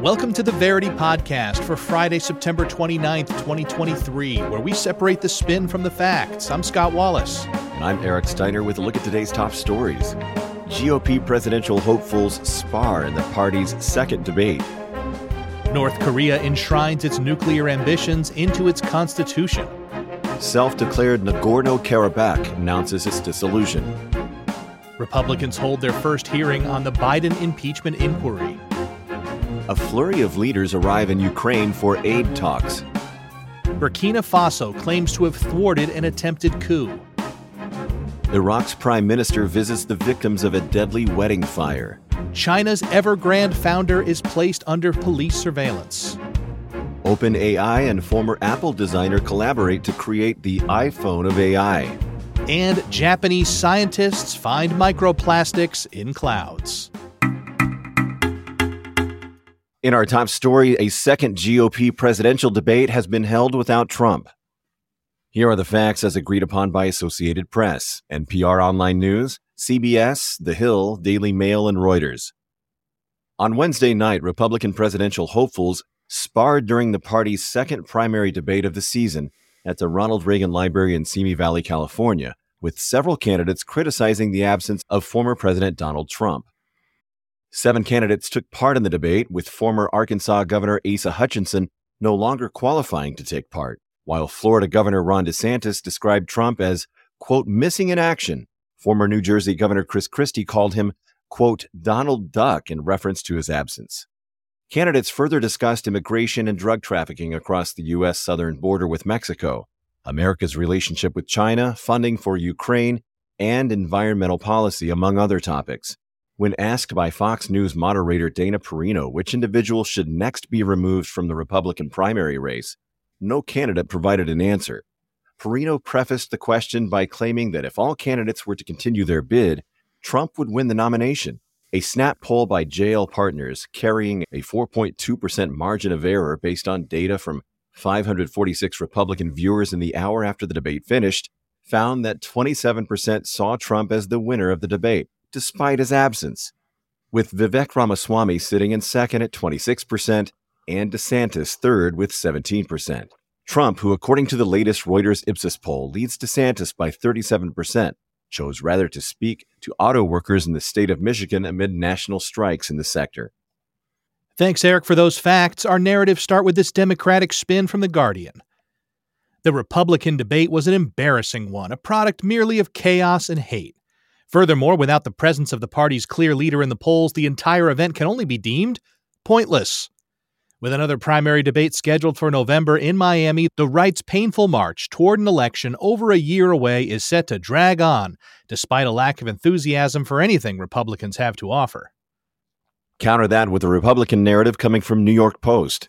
Welcome to the Verity Podcast for Friday, September 29th, 2023, where we separate the spin from the facts. I'm Scott Wallace. And I'm Eric Steiner with a look at today's top stories. GOP presidential hopefuls spar in the party's second debate. North Korea enshrines its nuclear ambitions into its constitution. Self declared Nagorno Karabakh announces its dissolution. Republicans hold their first hearing on the Biden impeachment inquiry. A flurry of leaders arrive in Ukraine for aid talks. Burkina Faso claims to have thwarted an attempted coup. Iraq's prime minister visits the victims of a deadly wedding fire. China's Evergrande founder is placed under police surveillance. OpenAI and former Apple designer collaborate to create the iPhone of AI. And Japanese scientists find microplastics in clouds. In our top story, a second GOP presidential debate has been held without Trump. Here are the facts as agreed upon by Associated Press, NPR Online News, CBS, The Hill, Daily Mail, and Reuters. On Wednesday night, Republican presidential hopefuls sparred during the party's second primary debate of the season at the Ronald Reagan Library in Simi Valley, California, with several candidates criticizing the absence of former President Donald Trump. Seven candidates took part in the debate, with former Arkansas Governor Asa Hutchinson no longer qualifying to take part while Florida Governor Ron DeSantis described Trump as, quote, missing in action. Former New Jersey Governor Chris Christie called him, quote, Donald Duck in reference to his absence. Candidates further discussed immigration and drug trafficking across the U.S. southern border with Mexico, America's relationship with China, funding for Ukraine, and environmental policy, among other topics. When asked by Fox News moderator Dana Perino which individual should next be removed from the Republican primary race, no candidate provided an answer. Perino prefaced the question by claiming that if all candidates were to continue their bid, Trump would win the nomination. A snap poll by JL Partners, carrying a 4.2% margin of error based on data from 546 Republican viewers in the hour after the debate finished, found that 27% saw Trump as the winner of the debate, despite his absence. With Vivek Ramaswamy sitting in second at 26% and DeSantis third with 17%. Trump, who according to the latest Reuters Ipsos poll leads DeSantis by 37%, chose rather to speak to auto workers in the state of Michigan amid national strikes in the sector. Thanks, Eric, for those facts. Our narratives start with this Democratic spin from The Guardian. The Republican debate was an embarrassing one, a product merely of chaos and hate. Furthermore, without the presence of the party's clear leader in the polls, the entire event can only be deemed pointless. With another primary debate scheduled for November in Miami, the right's painful march toward an election over a year away is set to drag on, despite a lack of enthusiasm for anything Republicans have to offer. Counter that with a Republican narrative coming from New York Post.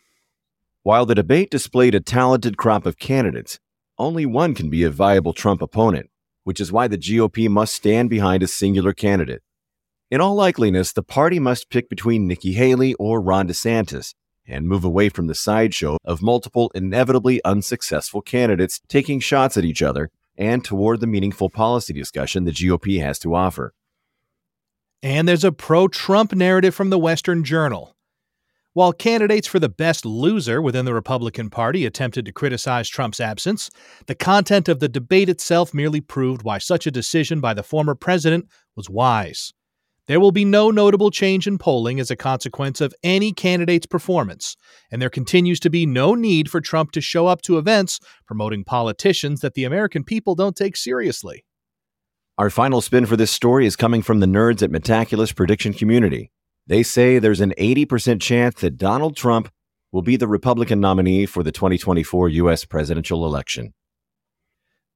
While the debate displayed a talented crop of candidates, only one can be a viable Trump opponent, which is why the GOP must stand behind a singular candidate. In all likeliness, the party must pick between Nikki Haley or Ron DeSantis, and move away from the sideshow of multiple inevitably unsuccessful candidates taking shots at each other and toward the meaningful policy discussion the GOP has to offer. And there's a pro Trump narrative from the Western Journal. While candidates for the best loser within the Republican Party attempted to criticize Trump's absence, the content of the debate itself merely proved why such a decision by the former president was wise. There will be no notable change in polling as a consequence of any candidate's performance, and there continues to be no need for Trump to show up to events promoting politicians that the American people don't take seriously. Our final spin for this story is coming from the nerds at Metaculus Prediction Community. They say there's an 80% chance that Donald Trump will be the Republican nominee for the 2024 U.S. presidential election.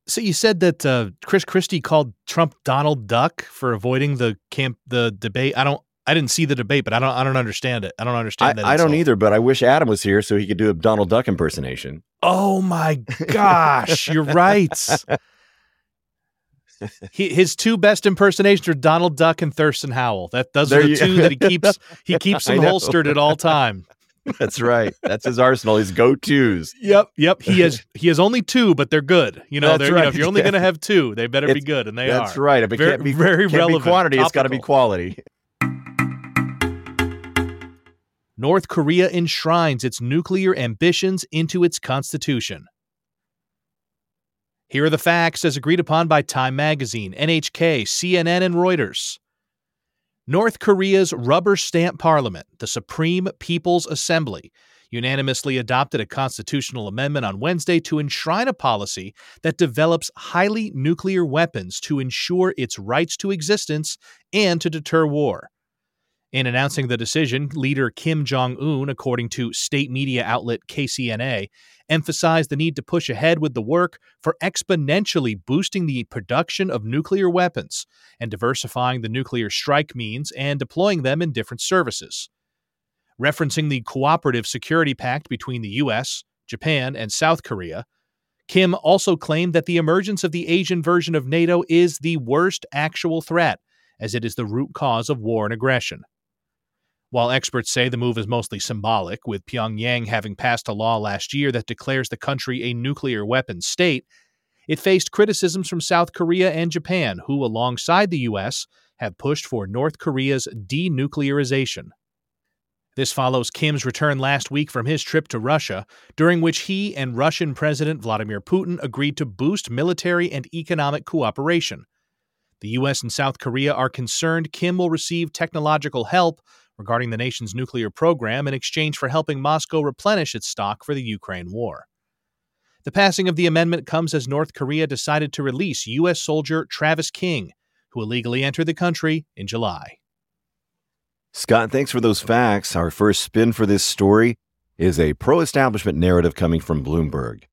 So you said that uh, Chris Christie called Trump Donald Duck for avoiding the camp the debate. I don't. I didn't see the debate, but I don't. I don't understand it. I don't understand I, that. I don't either. But I wish Adam was here so he could do a Donald Duck impersonation. Oh my gosh, you're right. he, his two best impersonations are Donald Duck and Thurston Howell. That those there are the you, two that he keeps. He keeps them holstered at all time. That's right. That's his arsenal. His go tos. Yep, yep. He has he has only two, but they're good. You know, right. You know, if you're only yeah. going to have two, they better it's, be good, and they that's are. That's right. If it very, can't be very can't relevant be quantity, topical. it's got to be quality. North Korea enshrines its nuclear ambitions into its constitution. Here are the facts as agreed upon by Time Magazine, NHK, CNN, and Reuters. North Korea's rubber stamp parliament, the Supreme People's Assembly, unanimously adopted a constitutional amendment on Wednesday to enshrine a policy that develops highly nuclear weapons to ensure its rights to existence and to deter war. In announcing the decision, leader Kim Jong un, according to state media outlet KCNA, emphasized the need to push ahead with the work for exponentially boosting the production of nuclear weapons and diversifying the nuclear strike means and deploying them in different services. Referencing the Cooperative Security Pact between the U.S., Japan, and South Korea, Kim also claimed that the emergence of the Asian version of NATO is the worst actual threat, as it is the root cause of war and aggression. While experts say the move is mostly symbolic, with Pyongyang having passed a law last year that declares the country a nuclear weapons state, it faced criticisms from South Korea and Japan, who, alongside the U.S., have pushed for North Korea's denuclearization. This follows Kim's return last week from his trip to Russia, during which he and Russian President Vladimir Putin agreed to boost military and economic cooperation. The U.S. and South Korea are concerned Kim will receive technological help regarding the nation's nuclear program in exchange for helping Moscow replenish its stock for the Ukraine war. The passing of the amendment comes as North Korea decided to release U.S. soldier Travis King, who illegally entered the country in July. Scott, thanks for those facts. Our first spin for this story is a pro establishment narrative coming from Bloomberg.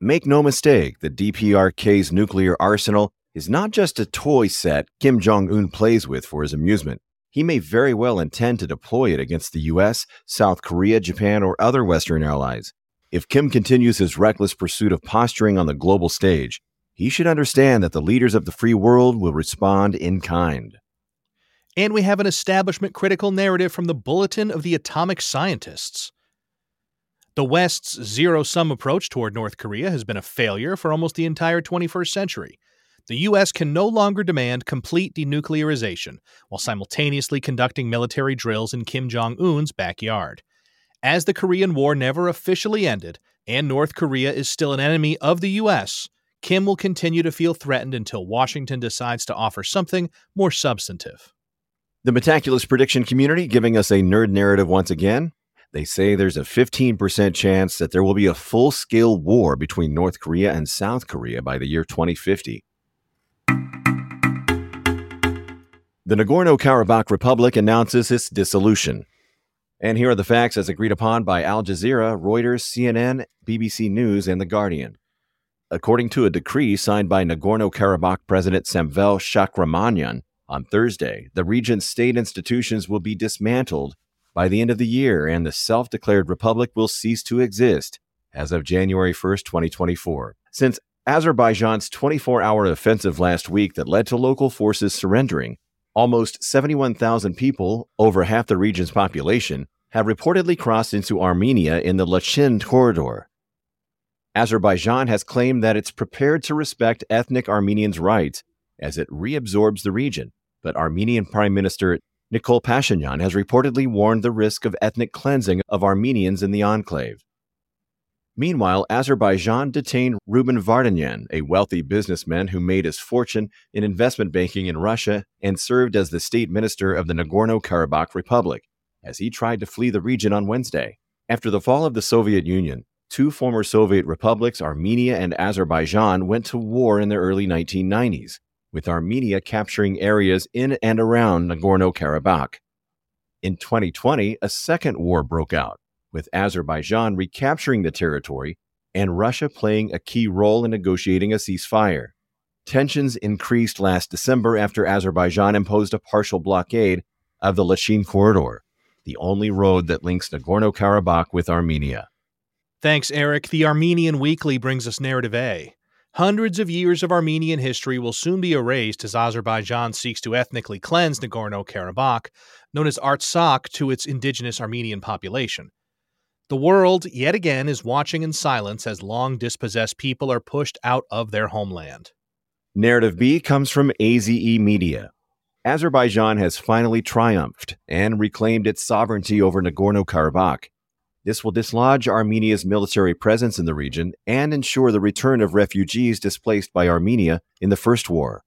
Make no mistake, the DPRK's nuclear arsenal is not just a toy set Kim Jong un plays with for his amusement he may very well intend to deploy it against the US, South Korea, Japan, or other Western allies. If Kim continues his reckless pursuit of posturing on the global stage, he should understand that the leaders of the free world will respond in kind. And we have an establishment critical narrative from the Bulletin of the Atomic Scientists. The West's zero sum approach toward North Korea has been a failure for almost the entire 21st century the U.S. can no longer demand complete denuclearization while simultaneously conducting military drills in Kim Jong un's backyard. As the Korean War never officially ended, and North Korea is still an enemy of the U.S., Kim will continue to feel threatened until Washington decides to offer something more substantive. The Metaculus prediction community giving us a nerd narrative once again. They say there's a 15% chance that there will be a full scale war between North Korea and South Korea by the year 2050. The Nagorno Karabakh Republic announces its dissolution. And here are the facts as agreed upon by Al Jazeera, Reuters, CNN, BBC News, and The Guardian. According to a decree signed by Nagorno Karabakh President Samvel Shahramanyan on Thursday, the region's state institutions will be dismantled by the end of the year, and the self declared republic will cease to exist as of January 1st, 2024. Since Azerbaijan's 24 hour offensive last week that led to local forces surrendering, Almost 71,000 people, over half the region's population, have reportedly crossed into Armenia in the Lachin corridor. Azerbaijan has claimed that it's prepared to respect ethnic Armenians' rights as it reabsorbs the region, but Armenian Prime Minister Nikol Pashinyan has reportedly warned the risk of ethnic cleansing of Armenians in the enclave. Meanwhile, Azerbaijan detained Ruben Vardanyan, a wealthy businessman who made his fortune in investment banking in Russia and served as the state minister of the Nagorno Karabakh Republic, as he tried to flee the region on Wednesday. After the fall of the Soviet Union, two former Soviet republics, Armenia and Azerbaijan, went to war in the early 1990s, with Armenia capturing areas in and around Nagorno Karabakh. In 2020, a second war broke out with Azerbaijan recapturing the territory and Russia playing a key role in negotiating a ceasefire. Tensions increased last December after Azerbaijan imposed a partial blockade of the Lachin corridor, the only road that links Nagorno Karabakh with Armenia. Thanks, Eric. The Armenian Weekly brings us narrative A. Hundreds of years of Armenian history will soon be erased as Azerbaijan seeks to ethnically cleanse Nagorno Karabakh, known as Artsakh, to its indigenous Armenian population. The world, yet again, is watching in silence as long dispossessed people are pushed out of their homeland. Narrative B comes from AZE Media. Azerbaijan has finally triumphed and reclaimed its sovereignty over Nagorno Karabakh. This will dislodge Armenia's military presence in the region and ensure the return of refugees displaced by Armenia in the First War.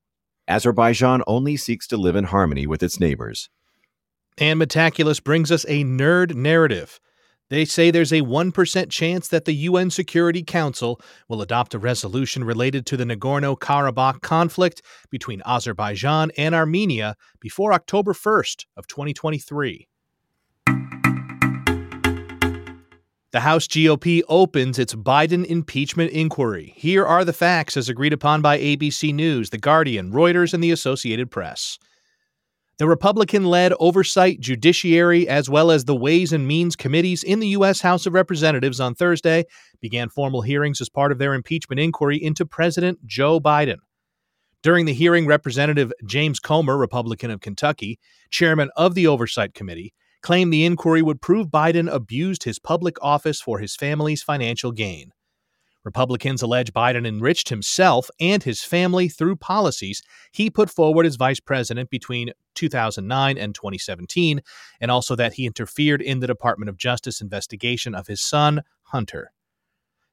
Azerbaijan only seeks to live in harmony with its neighbors. And Metaculus brings us a nerd narrative. They say there's a 1% chance that the UN Security Council will adopt a resolution related to the Nagorno Karabakh conflict between Azerbaijan and Armenia before October 1st of 2023. The House GOP opens its Biden impeachment inquiry. Here are the facts as agreed upon by ABC News, The Guardian, Reuters, and the Associated Press. The Republican led Oversight, Judiciary, as well as the Ways and Means committees in the U.S. House of Representatives on Thursday began formal hearings as part of their impeachment inquiry into President Joe Biden. During the hearing, Representative James Comer, Republican of Kentucky, chairman of the Oversight Committee, claimed the inquiry would prove Biden abused his public office for his family's financial gain. Republicans allege Biden enriched himself and his family through policies he put forward as vice president between 2009 and 2017, and also that he interfered in the Department of Justice investigation of his son, Hunter.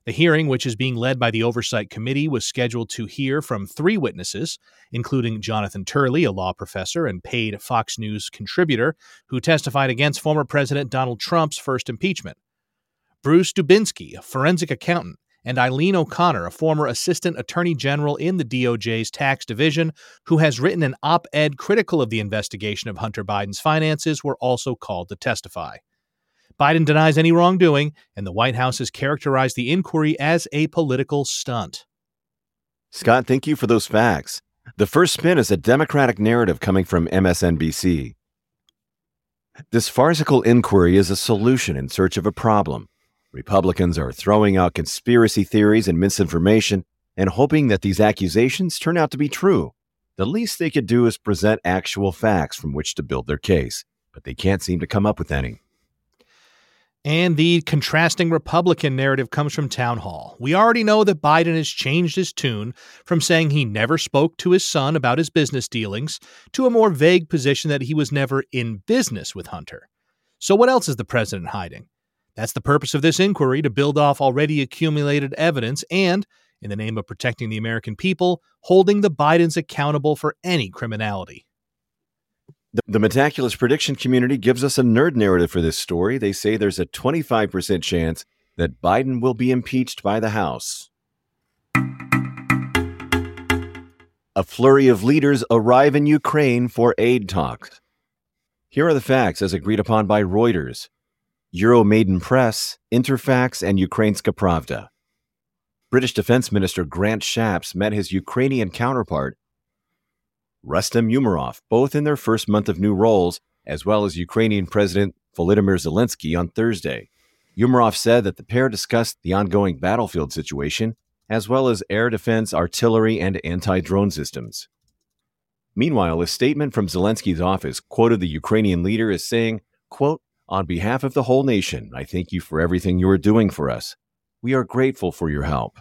The hearing, which is being led by the Oversight Committee, was scheduled to hear from three witnesses, including Jonathan Turley, a law professor and paid Fox News contributor, who testified against former President Donald Trump's first impeachment. Bruce Dubinsky, a forensic accountant, and Eileen O'Connor, a former assistant attorney general in the DOJ's tax division, who has written an op ed critical of the investigation of Hunter Biden's finances, were also called to testify. Biden denies any wrongdoing, and the White House has characterized the inquiry as a political stunt. Scott, thank you for those facts. The first spin is a Democratic narrative coming from MSNBC. This farcical inquiry is a solution in search of a problem. Republicans are throwing out conspiracy theories and misinformation and hoping that these accusations turn out to be true. The least they could do is present actual facts from which to build their case, but they can't seem to come up with any. And the contrasting Republican narrative comes from Town Hall. We already know that Biden has changed his tune from saying he never spoke to his son about his business dealings to a more vague position that he was never in business with Hunter. So, what else is the president hiding? That's the purpose of this inquiry to build off already accumulated evidence and, in the name of protecting the American people, holding the Bidens accountable for any criminality. The, the Metaculus prediction community gives us a nerd narrative for this story. They say there's a 25% chance that Biden will be impeached by the House. A flurry of leaders arrive in Ukraine for aid talks. Here are the facts as agreed upon by Reuters. Euromaidan Press, Interfax, and Ukrainska Pravda. British Defense Minister Grant Shapps met his Ukrainian counterpart, Rustem Umerov, both in their first month of new roles, as well as Ukrainian President Volodymyr Zelensky on Thursday. Umerov said that the pair discussed the ongoing battlefield situation, as well as air defense, artillery, and anti drone systems. Meanwhile, a statement from Zelensky's office quoted the Ukrainian leader as saying, quote, on behalf of the whole nation, I thank you for everything you are doing for us. We are grateful for your help.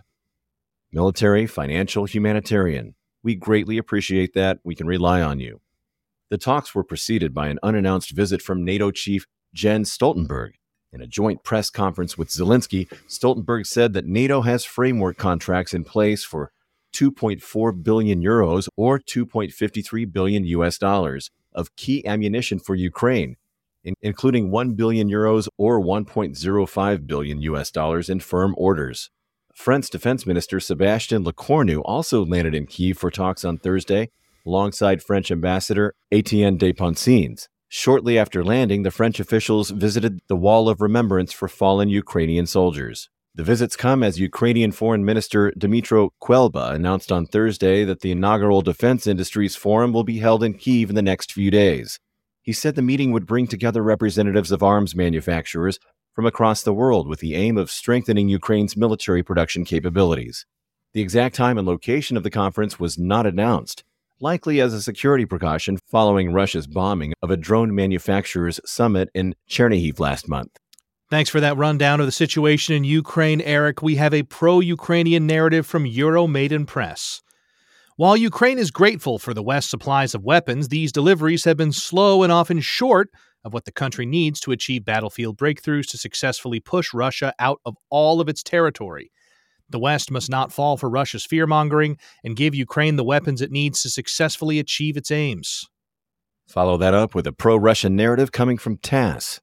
Military, financial, humanitarian. We greatly appreciate that. We can rely on you. The talks were preceded by an unannounced visit from NATO chief Jens Stoltenberg. In a joint press conference with Zelensky, Stoltenberg said that NATO has framework contracts in place for 2.4 billion euros or 2.53 billion US dollars of key ammunition for Ukraine in, including 1 billion euros or 1.05 billion US dollars in firm orders. French Defense Minister Sebastien Lecornu also landed in Kiev for talks on Thursday, alongside French Ambassador Etienne de Shortly after landing, the French officials visited the Wall of Remembrance for fallen Ukrainian soldiers. The visits come as Ukrainian Foreign Minister Dmytro Kuleba announced on Thursday that the inaugural Defense Industries Forum will be held in Kiev in the next few days. He said the meeting would bring together representatives of arms manufacturers from across the world with the aim of strengthening Ukraine's military production capabilities. The exact time and location of the conference was not announced, likely as a security precaution following Russia's bombing of a drone manufacturers summit in Chernihiv last month. Thanks for that rundown of the situation in Ukraine, Eric. We have a pro Ukrainian narrative from Euro Euromaidan Press. While Ukraine is grateful for the West's supplies of weapons, these deliveries have been slow and often short of what the country needs to achieve battlefield breakthroughs to successfully push Russia out of all of its territory. The West must not fall for Russia's fear mongering and give Ukraine the weapons it needs to successfully achieve its aims. Follow that up with a pro Russian narrative coming from TASS.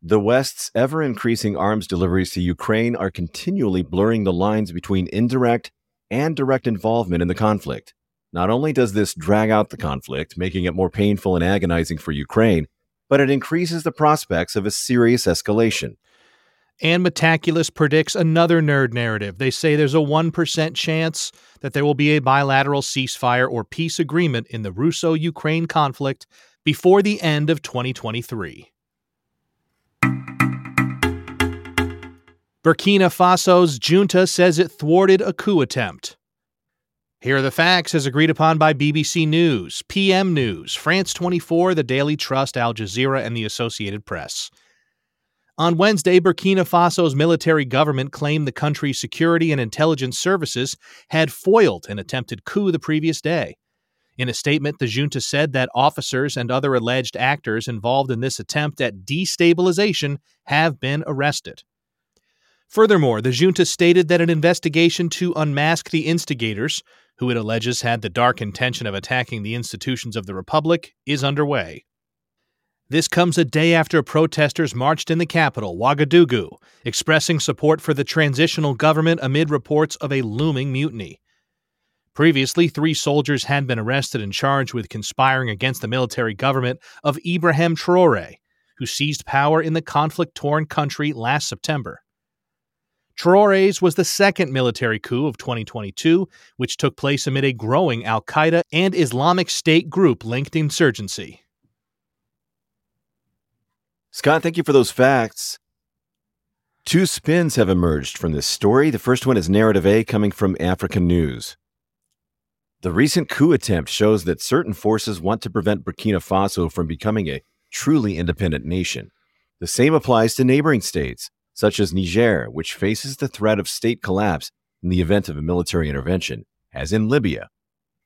The West's ever increasing arms deliveries to Ukraine are continually blurring the lines between indirect and direct involvement in the conflict. Not only does this drag out the conflict, making it more painful and agonizing for Ukraine, but it increases the prospects of a serious escalation. And Metaculus predicts another nerd narrative. They say there's a 1% chance that there will be a bilateral ceasefire or peace agreement in the Russo Ukraine conflict before the end of 2023. Burkina Faso's junta says it thwarted a coup attempt. Here are the facts as agreed upon by BBC News, PM News, France 24, the Daily Trust, Al Jazeera, and the Associated Press. On Wednesday, Burkina Faso's military government claimed the country's security and intelligence services had foiled an attempted coup the previous day. In a statement, the junta said that officers and other alleged actors involved in this attempt at destabilization have been arrested. Furthermore, the junta stated that an investigation to unmask the instigators, who it alleges had the dark intention of attacking the institutions of the Republic, is underway. This comes a day after protesters marched in the capital, Ouagadougou, expressing support for the transitional government amid reports of a looming mutiny. Previously, three soldiers had been arrested and charged with conspiring against the military government of Ibrahim Traore, who seized power in the conflict torn country last September. Traore's was the second military coup of 2022, which took place amid a growing Al Qaeda and Islamic State group linked insurgency. Scott, thank you for those facts. Two spins have emerged from this story. The first one is Narrative A coming from African News. The recent coup attempt shows that certain forces want to prevent Burkina Faso from becoming a truly independent nation. The same applies to neighboring states such as Niger, which faces the threat of state collapse in the event of a military intervention, as in Libya.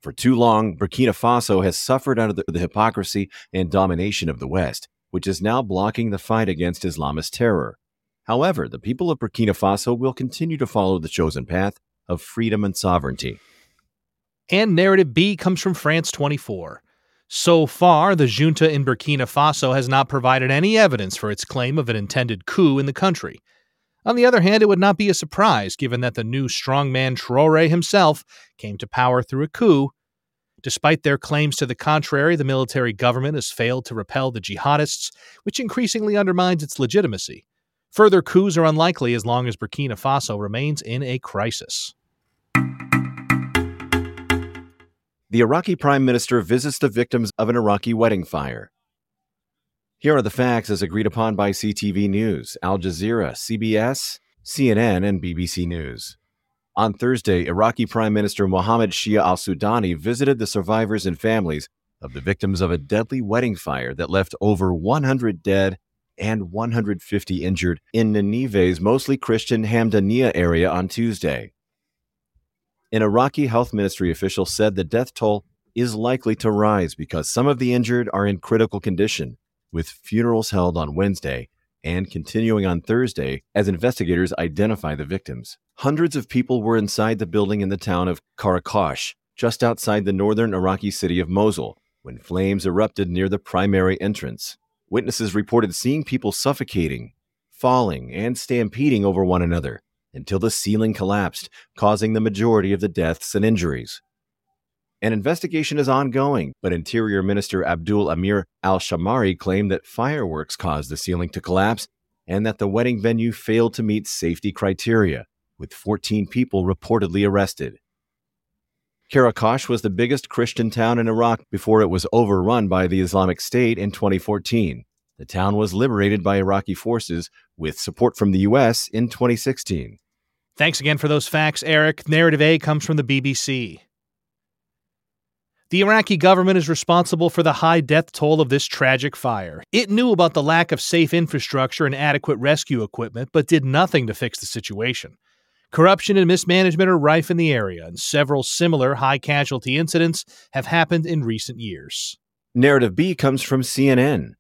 For too long, Burkina Faso has suffered under the, hypocrisy and domination of the West, which is now blocking the fight against Islamist terror. However, the people of Burkina Faso will continue to follow the chosen path of freedom and sovereignty. And narrative B comes from France 24. So far, the junta in Burkina Faso has not provided any evidence for its claim of an intended coup in the country. On the other hand, it would not be a surprise given that the new strongman Traore himself came to power through a coup. Despite their claims to the contrary, the military government has failed to repel the jihadists, which increasingly undermines its legitimacy. Further coups are unlikely as long as Burkina Faso remains in a crisis. The Iraqi prime minister visits the victims of an Iraqi wedding fire. Here are the facts as agreed upon by CTV News, Al Jazeera, CBS, CNN, and BBC News. On Thursday, Iraqi Prime Minister Mohammed Shia al Sudani visited the survivors and families of the victims of a deadly wedding fire that left over 100 dead and 150 injured in Nineveh's mostly Christian Hamdaniya area on Tuesday. An Iraqi health ministry official said the death toll is likely to rise because some of the injured are in critical condition, with funerals held on Wednesday and continuing on Thursday as investigators identify the victims. Hundreds of people were inside the building in the town of Qaraqosh, just outside the northern Iraqi city of Mosul, when flames erupted near the primary entrance. Witnesses reported seeing people suffocating, falling, and stampeding over one another, until the ceiling collapsed, causing the majority of the deaths and injuries. An investigation is ongoing, but Interior Minister Abdul Amir al Shamari claimed that fireworks caused the ceiling to collapse and that the wedding venue failed to meet safety criteria, with 14 people reportedly arrested. Qaraqosh was the biggest Christian town in Iraq before it was overrun by the Islamic State in 2014. The town was liberated by Iraqi forces with support from the U.S. in 2016. Thanks again for those facts, Eric. Narrative A comes from the BBC. The Iraqi government is responsible for the high death toll of this tragic fire. It knew about the lack of safe infrastructure and adequate rescue equipment, but did nothing to fix the situation. Corruption and mismanagement are rife in the area, and several similar high casualty incidents have happened in recent years. Narrative B comes from CNN.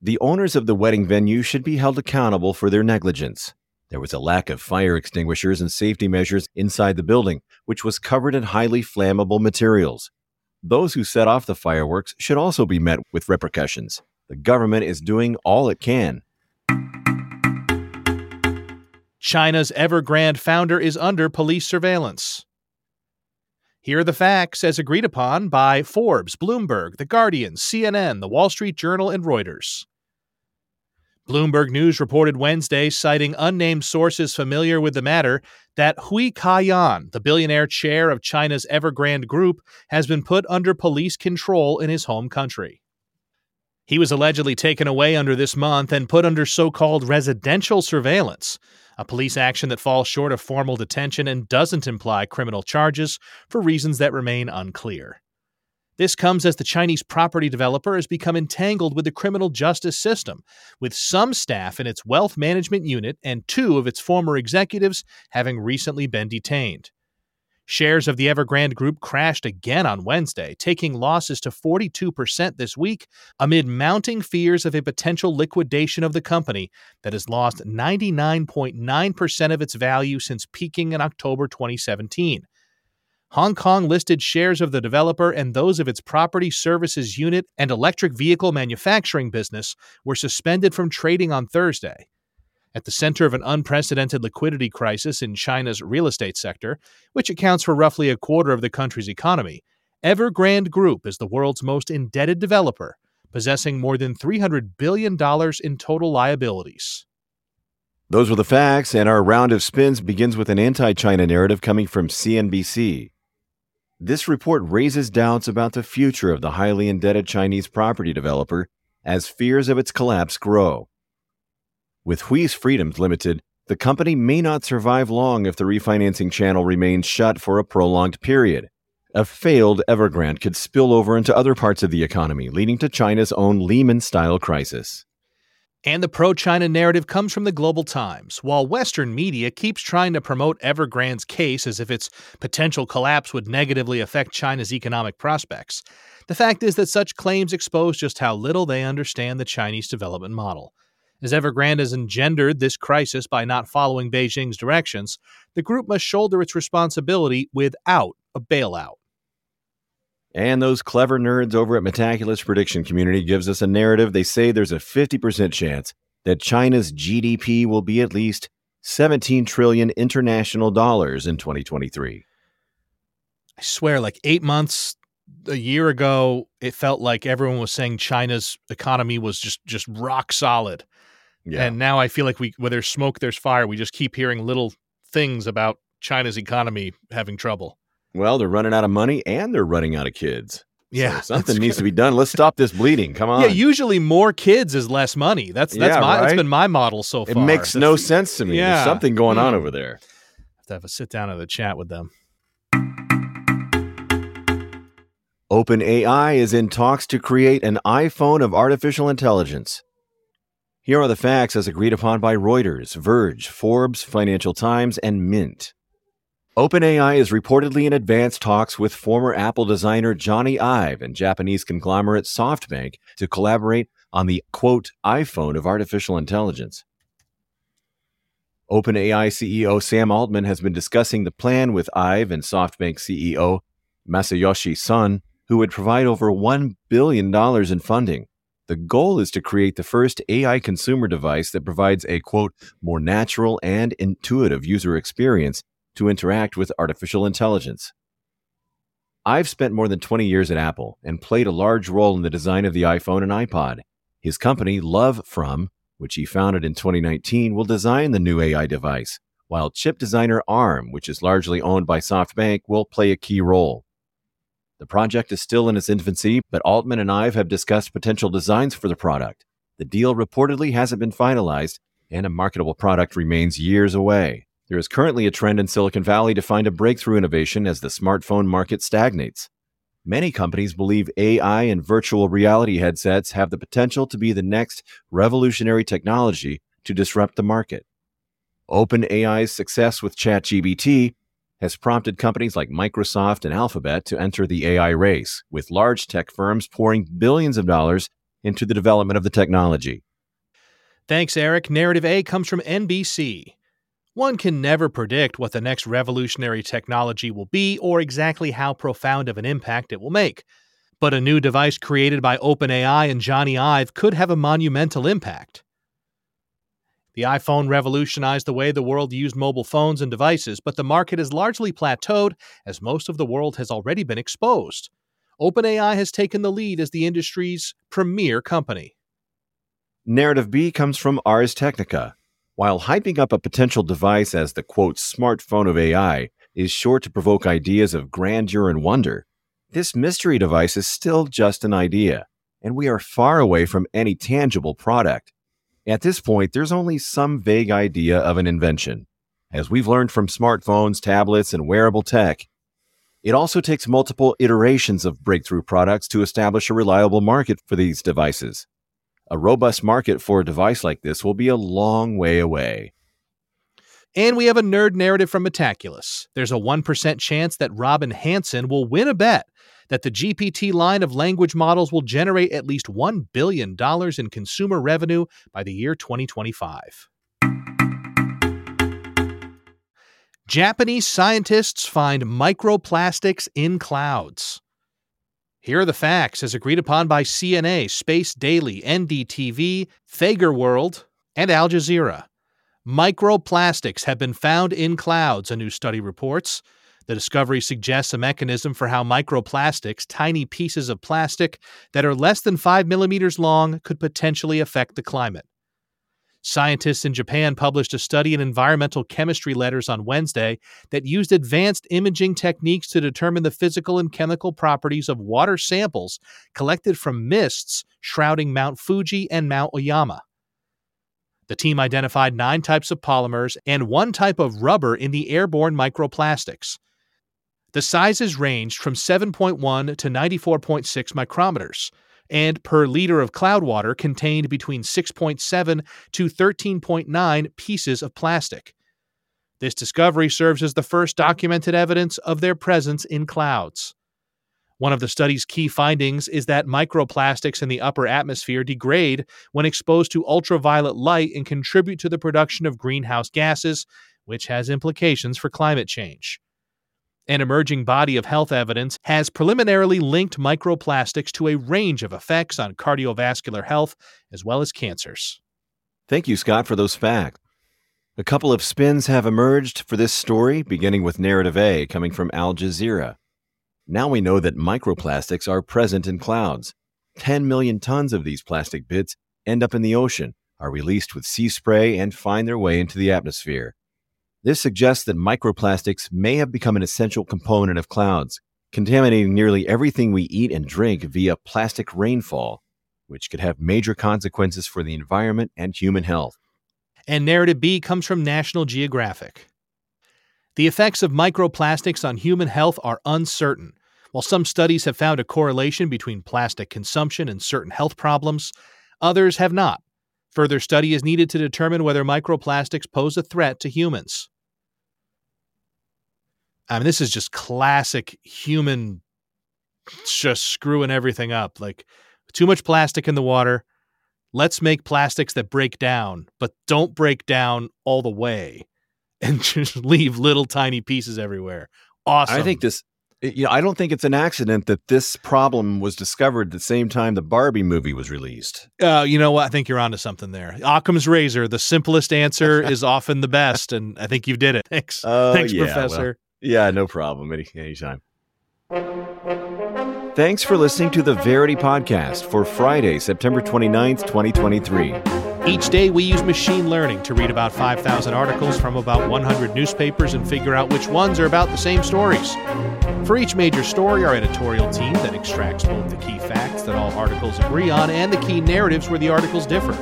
The owners of the wedding venue should be held accountable for their negligence. There was a lack of fire extinguishers and safety measures inside the building, which was covered in highly flammable materials. Those who set off the fireworks should also be met with repercussions. The government is doing all it can. China's Evergrande founder is under police surveillance. Here are the facts as agreed upon by Forbes, Bloomberg, The Guardian, CNN, The Wall Street Journal, and Reuters. Bloomberg News reported Wednesday, citing unnamed sources familiar with the matter, that Hui Ka-yan, the billionaire chair of China's Evergrande Group, has been put under police control in his home country. He was allegedly taken away under this month and put under so called residential surveillance, a police action that falls short of formal detention and doesn't imply criminal charges for reasons that remain unclear. This comes as the Chinese property developer has become entangled with the criminal justice system, with some staff in its wealth management unit and two of its former executives having recently been detained. Shares of the Evergrande Group crashed again on Wednesday, taking losses to 42% this week amid mounting fears of a potential liquidation of the company that has lost 99.9% of its value since peaking in October 2017. Hong Kong listed shares of the developer and those of its property services unit and electric vehicle manufacturing business were suspended from trading on Thursday. At the center of an unprecedented liquidity crisis in China's real estate sector, which accounts for roughly a quarter of the country's economy, Evergrande Group is the world's most indebted developer, possessing more than $300 billion in total liabilities. Those were the facts, and our round of spins begins with an anti China narrative coming from CNBC. This report raises doubts about the future of the highly indebted Chinese property developer as fears of its collapse grow. With Hui's Freedoms Limited, the company may not survive long if the refinancing channel remains shut for a prolonged period. A failed Evergrande could spill over into other parts of the economy, leading to China's own Lehman style crisis. And the pro China narrative comes from the Global Times. While Western media keeps trying to promote Evergrande's case as if its potential collapse would negatively affect China's economic prospects, the fact is that such claims expose just how little they understand the Chinese development model. As Evergrande has engendered this crisis by not following Beijing's directions, the group must shoulder its responsibility without a bailout. And those clever nerds over at Metaculus Prediction Community gives us a narrative. They say there's a 50% chance that China's GDP will be at least 17 trillion international dollars in 2023. I swear like 8 months a year ago it felt like everyone was saying China's economy was just just rock solid. Yeah. And now I feel like we where there's smoke there's fire. We just keep hearing little things about China's economy having trouble. Well, they're running out of money and they're running out of kids. Yeah, so something needs to be done. Let's stop this bleeding. Come on. Yeah, usually more kids is less money. That's that's yeah, my right? that's been my model so far. It makes that's no sense to me. Yeah. There's something going on hmm. over there. I have to have a sit down and a chat with them. OpenAI is in talks to create an iPhone of artificial intelligence. Here are the facts as agreed upon by Reuters, Verge, Forbes, Financial Times, and Mint. OpenAI is reportedly in advanced talks with former Apple designer Jony Ive and Japanese conglomerate SoftBank to collaborate on the quote iPhone of artificial intelligence. OpenAI CEO Sam Altman has been discussing the plan with Ive and SoftBank CEO Masayoshi Son, who would provide over $1 billion in funding. The goal is to create the first AI consumer device that provides a quote more natural and intuitive user experience to interact with artificial intelligence. Ive spent more than 20 years at Apple and played a large role in the design of the iPhone and iPod. His company, Love From, which he founded in 2019, will design the new AI device, while chip designer ARM, which is largely owned by SoftBank, will play a key role. The project is still in its infancy, but Altman and Ive have discussed potential designs for the product. The deal reportedly hasn't been finalized, and a marketable product remains years away. There is currently a trend in Silicon Valley to find a breakthrough innovation as the smartphone market stagnates. Many companies believe AI and virtual reality headsets have the potential to be the next revolutionary technology to disrupt the market. OpenAI's success with ChatGPT has prompted companies like Microsoft and Alphabet to enter the AI race, with large tech firms pouring billions of dollars into the development of the technology. Thanks, Eric. Narrative A comes from NBC. One can never predict what the next revolutionary technology will be or exactly how profound of an impact it will make. But a new device created by OpenAI and Jony Ive could have a monumental impact. The iPhone revolutionized the way the world used mobile phones and devices, but the market has largely plateaued as most of the world has already been exposed. OpenAI has taken the lead as the industry's premier company. Narrative B comes from Ars Technica. While hyping up a potential device as the quote smartphone of AI is sure to provoke ideas of grandeur and wonder, this mystery device is still just an idea, and we are far away from any tangible product. At this point, there's only some vague idea of an invention. As we've learned from smartphones, tablets, and wearable tech, it also takes multiple iterations of breakthrough products to establish a reliable market for these devices. A robust market for a device like this will be a long way away. And we have a nerd narrative from Metaculus. There's a 1% chance that Robin Hanson will win a bet that the GPT line of language models will generate at least $1 billion in consumer revenue by the year 2025. Japanese scientists find microplastics in clouds. Here are the facts as agreed upon by CNA, Space Daily, NDTV, Thager World, and Al Jazeera. Microplastics have been found in clouds, a new study reports. The discovery suggests a mechanism for how microplastics, tiny pieces of plastic that are less than 5 millimeters long, could potentially affect the climate. Scientists in Japan published a study in Environmental Chemistry Letters on Wednesday that used advanced imaging techniques to determine the physical and chemical properties of water samples collected from mists shrouding Mount Fuji and Mount Oyama. The team identified nine types of polymers and one type of rubber in the airborne microplastics. The sizes ranged from 7.1 to 94.6 micrometers, and per liter of cloud water contained between 6.7 to 13.9 pieces of plastic. This discovery serves as the first documented evidence of their presence in clouds. One of the study's key findings is that microplastics in the upper atmosphere degrade when exposed to ultraviolet light and contribute to the production of greenhouse gases, which has implications for climate change. An emerging body of health evidence has preliminarily linked microplastics to a range of effects on cardiovascular health as well as cancers. Thank you, Scott, for those facts. A couple of spins have emerged for this story, beginning with narrative A coming from Al Jazeera. Now we know that microplastics are present in clouds. 10 million tons of these plastic bits end up in the ocean, are released with sea spray, and find their way into the atmosphere. This suggests that microplastics may have become an essential component of clouds, contaminating nearly everything we eat and drink via plastic rainfall, which could have major consequences for the environment and human health. And narrative B comes from National Geographic. The effects of microplastics on human health are uncertain. While some studies have found a correlation between plastic consumption and certain health problems, others have not. Further study is needed to determine whether microplastics pose a threat to humans. I mean, this is just classic human just screwing everything up. Like, too much plastic in the water. Let's make plastics that break down, but don't break down all the way and just leave little tiny pieces everywhere. Awesome. I think this you know, I don't think it's an accident that this problem was discovered at the same time the Barbie movie was released. Uh, you know what? I think you're onto something there. Occam's razor, the simplest answer is often the best, and I think you did it. Thanks, oh, thanks, yeah, Professor. Well, yeah, no problem. Any anytime. Thanks for listening to the Verity Podcast for Friday, September 29th, 2023. Each day, we use machine learning to read about 5,000 articles from about 100 newspapers and figure out which ones are about the same stories. For each major story, our editorial team then extracts both the key facts that all articles agree on and the key narratives where the articles differ.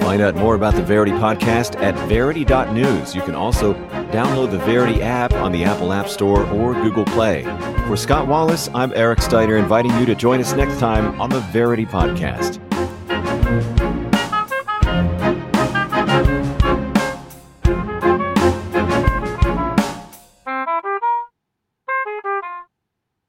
Find out more about the Verity podcast at verity.news. You can also download the Verity app on the Apple App Store or Google Play. For Scott Wallace, I'm Eric Steiner, inviting you to join us next time on the Verity podcast.